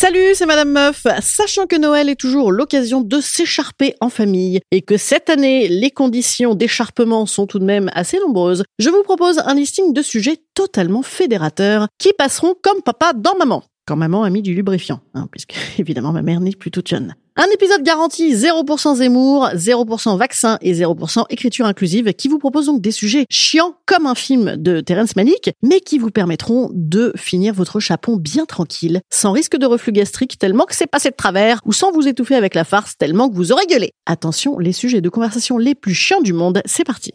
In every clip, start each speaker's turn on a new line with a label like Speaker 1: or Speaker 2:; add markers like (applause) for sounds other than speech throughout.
Speaker 1: Salut, c'est Madame Meuf. Sachant que Noël est toujours l'occasion de s'écharper en famille et que cette année, les conditions d'écharpement sont tout de même assez nombreuses, je vous propose un listing de sujets totalement fédérateurs qui passeront comme papa dans maman. Quand maman a mis du lubrifiant, hein, puisque (laughs) évidemment ma mère n'est plus toute jeune. Un épisode garanti 0% Zemmour, 0% vaccin et 0% écriture inclusive qui vous propose donc des sujets chiants comme un film de Terence Malick, mais qui vous permettront de finir votre chapon bien tranquille, sans risque de reflux gastrique tellement que c'est passé de travers, ou sans vous étouffer avec la farce tellement que vous aurez gueulé. Attention, les sujets de conversation les plus chiants du monde, c'est parti.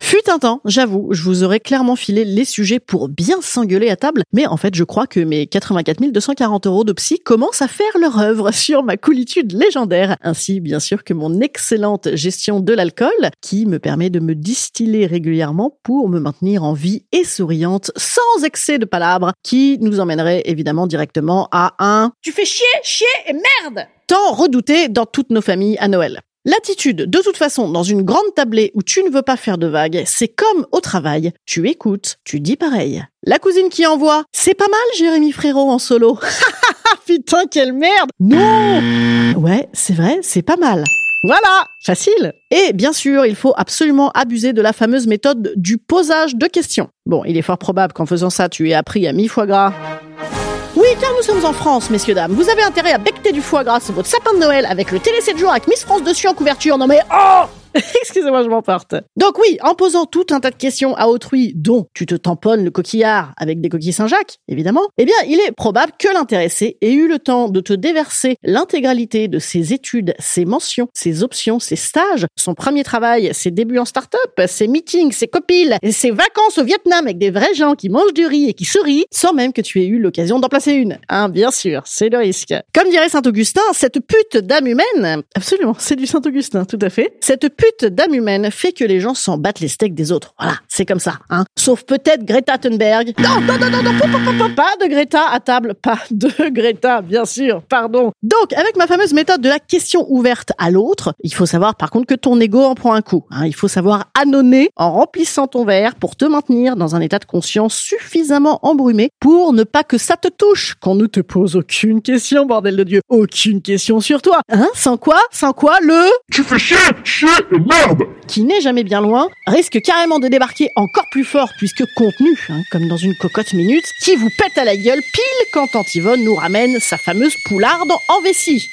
Speaker 1: Fut un temps, j'avoue, je vous aurais clairement filé les sujets pour bien s'engueuler à table, mais en fait, je crois que mes 84 240 euros de psy commencent à faire leur œuvre (laughs) sur ma coolitude légendaire, ainsi bien sûr que mon excellente gestion de l'alcool, qui me permet de me distiller régulièrement pour me maintenir en vie et souriante, sans excès de palabres, qui nous emmènerait évidemment directement à un « tu fais chier, chier et merde !» tant redouté dans toutes nos familles à Noël. L'attitude, de toute façon, dans une grande tablée où tu ne veux pas faire de vagues, c'est comme au travail. Tu écoutes, tu dis pareil. La cousine qui envoie, c'est pas mal Jérémy Frérot en solo. (laughs) (laughs) Putain, quelle merde Non Ouais, c'est vrai, c'est pas mal. Voilà, facile. Et bien sûr, il faut absolument abuser de la fameuse méthode du posage de questions. Bon, il est fort probable qu'en faisant ça, tu aies appris à mi-foie gras. Oui, car nous sommes en France, messieurs, dames. Vous avez intérêt à du foie gras sur votre sapin de Noël avec le télé 7 jours avec Miss France dessus en couverture. Non mais, oh (laughs) Excusez-moi, je m'emporte. Donc oui, en posant tout un tas de questions à autrui, dont tu te tamponnes le coquillard avec des coquilles Saint-Jacques, évidemment, eh bien, il est probable que l'intéressé ait eu le temps de te déverser l'intégralité de ses études, ses mentions, ses options, ses stages, son premier travail, ses débuts en start-up, ses meetings, ses copines, ses vacances au Vietnam avec des vrais gens qui mangent du riz et qui sourient, sans même que tu aies eu l'occasion d'en placer une. Hein, bien sûr, c'est le risque. Comme dirait Saint-Augustin, cette pute d'âme humaine, absolument, c'est du Saint-Augustin, tout à fait, cette pute d'âme humaine fait que les gens s'en battent les steaks des autres. Voilà, c'est comme ça, hein. Sauf peut-être Greta Thunberg. Non, non, non, non, non, pas, de Greta à table, pas de (laughs) Greta, bien sûr, pardon. Donc, avec ma fameuse méthode de la question ouverte à l'autre, il faut savoir par contre que ton ego en prend un coup. Hein. Il faut savoir annoncer en remplissant ton verre pour te maintenir dans un état de conscience suffisamment embrumé pour ne pas que ça te touche, qu'on ne te pose aucune question, bordel de Dieu. Aucune question sur toi. Hein? Sans quoi? Sans quoi le...
Speaker 2: Tu fais chier, chier et merde
Speaker 1: qui n'est jamais bien loin, risque carrément de débarquer encore plus fort puisque contenu, hein, comme dans une cocotte minute, qui vous pète à la gueule pile quand Antivone nous ramène sa fameuse poularde en vessie.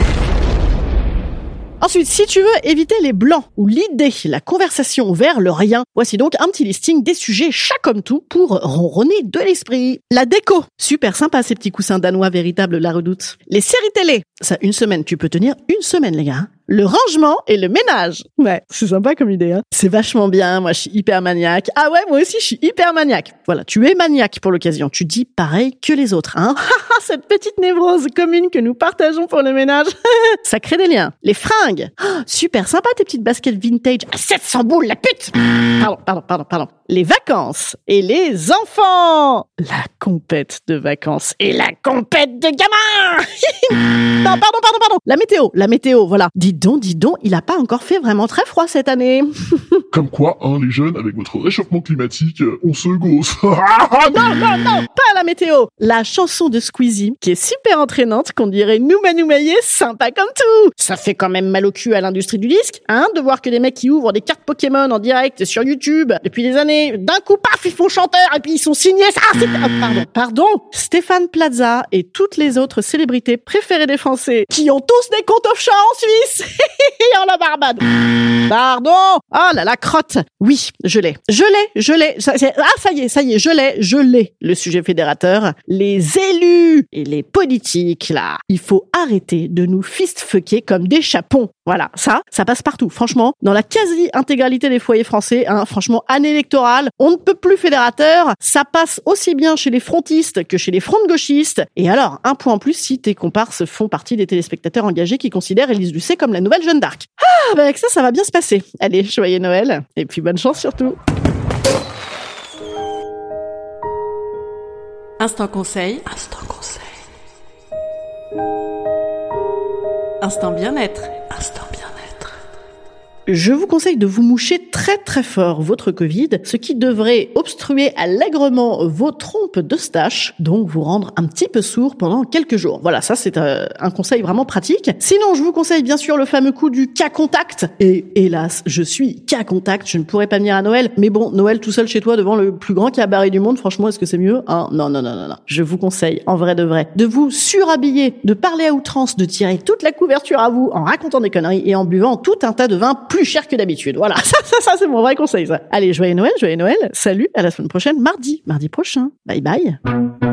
Speaker 1: Ensuite, si tu veux éviter les blancs ou l'idée, la conversation vers le rien, voici donc un petit listing des sujets chat comme tout pour ronronner de l'esprit. La déco, super sympa ces petits coussins danois véritables la redoute. Les séries télé, ça une semaine, tu peux tenir une semaine les gars. Le rangement et le ménage. Ouais, c'est sympa comme idée. Hein. C'est vachement bien. Moi, je suis hyper maniaque. Ah ouais, moi aussi, je suis hyper maniaque. Voilà, tu es maniaque pour l'occasion. Tu dis pareil que les autres. Hein (laughs) Cette petite névrose commune que nous partageons pour le ménage. (laughs) Ça crée des liens. Les fringues. Ah, super sympa tes petites baskets vintage à 700 boules, la pute Pardon, pardon, pardon, pardon. Les vacances et les enfants. La compète de vacances et la compète de gamins. (laughs) non, pardon, pardon, pardon. La météo, la météo, voilà. Dites donc, dis donc, il a pas encore fait vraiment très froid cette année. (laughs)
Speaker 2: Comme quoi, hein, les jeunes, avec votre réchauffement climatique, euh, on se gosse. (laughs)
Speaker 1: non, non, non, pas la météo. La chanson de Squeezie, qui est super entraînante, qu'on dirait Nouma Noumaillé, sympa comme tout. Ça fait quand même mal au cul à l'industrie du disque, hein, de voir que des mecs qui ouvrent des cartes Pokémon en direct sur YouTube depuis des années, d'un coup, paf, ils font chanteur et puis ils sont signés. Ah, c'est... ah, pardon, pardon. Stéphane Plaza et toutes les autres célébrités préférées des Français, qui ont tous des comptes offshore en Suisse (laughs) et Pardon. Oh là la crotte. Oui, je l'ai. Je l'ai, je l'ai. Ah, ça y est, ça y est, je l'ai, je l'ai. Le sujet fédérateur. Les élus et les politiques, là. Il faut arrêter de nous fistfucker comme des chapons. Voilà, ça, ça passe partout. Franchement, dans la quasi-intégralité des foyers français, hein, franchement, année on ne peut plus fédérateur. Ça passe aussi bien chez les frontistes que chez les fronts-gauchistes. Et alors, un point en plus si tes comparses font partie des téléspectateurs engagés qui considèrent Élise Lucet comme la nouvelle Jeanne d'Arc. Ah, bah avec ça, ça va bien se passer. Allez, joyeux Noël. Et puis bonne chance surtout.
Speaker 3: Instant conseil. Instant conseil. Instant bien-être. Instant bien-être.
Speaker 1: Je vous conseille de vous moucher très très fort votre Covid, ce qui devrait obstruer allègrement vos trompes de stache, donc vous rendre un petit peu sourd pendant quelques jours. Voilà, ça c'est euh, un conseil vraiment pratique. Sinon, je vous conseille bien sûr le fameux coup du cas contact. Et hélas, je suis cas contact, je ne pourrais pas venir à Noël. Mais bon, Noël tout seul chez toi devant le plus grand cabaret du monde, franchement, est-ce que c'est mieux? Hein Non, non, non, non, non. Je vous conseille, en vrai de vrai, de vous surhabiller, de parler à outrance, de tirer toute la couverture à vous en racontant des conneries et en buvant tout un tas de vin plus cher que d'habitude. Voilà, (laughs) ça, ça, c'est mon vrai conseil, ça. Allez, joyeux Noël, joyeux Noël. Salut, à la semaine prochaine, mardi, mardi prochain. Bye bye.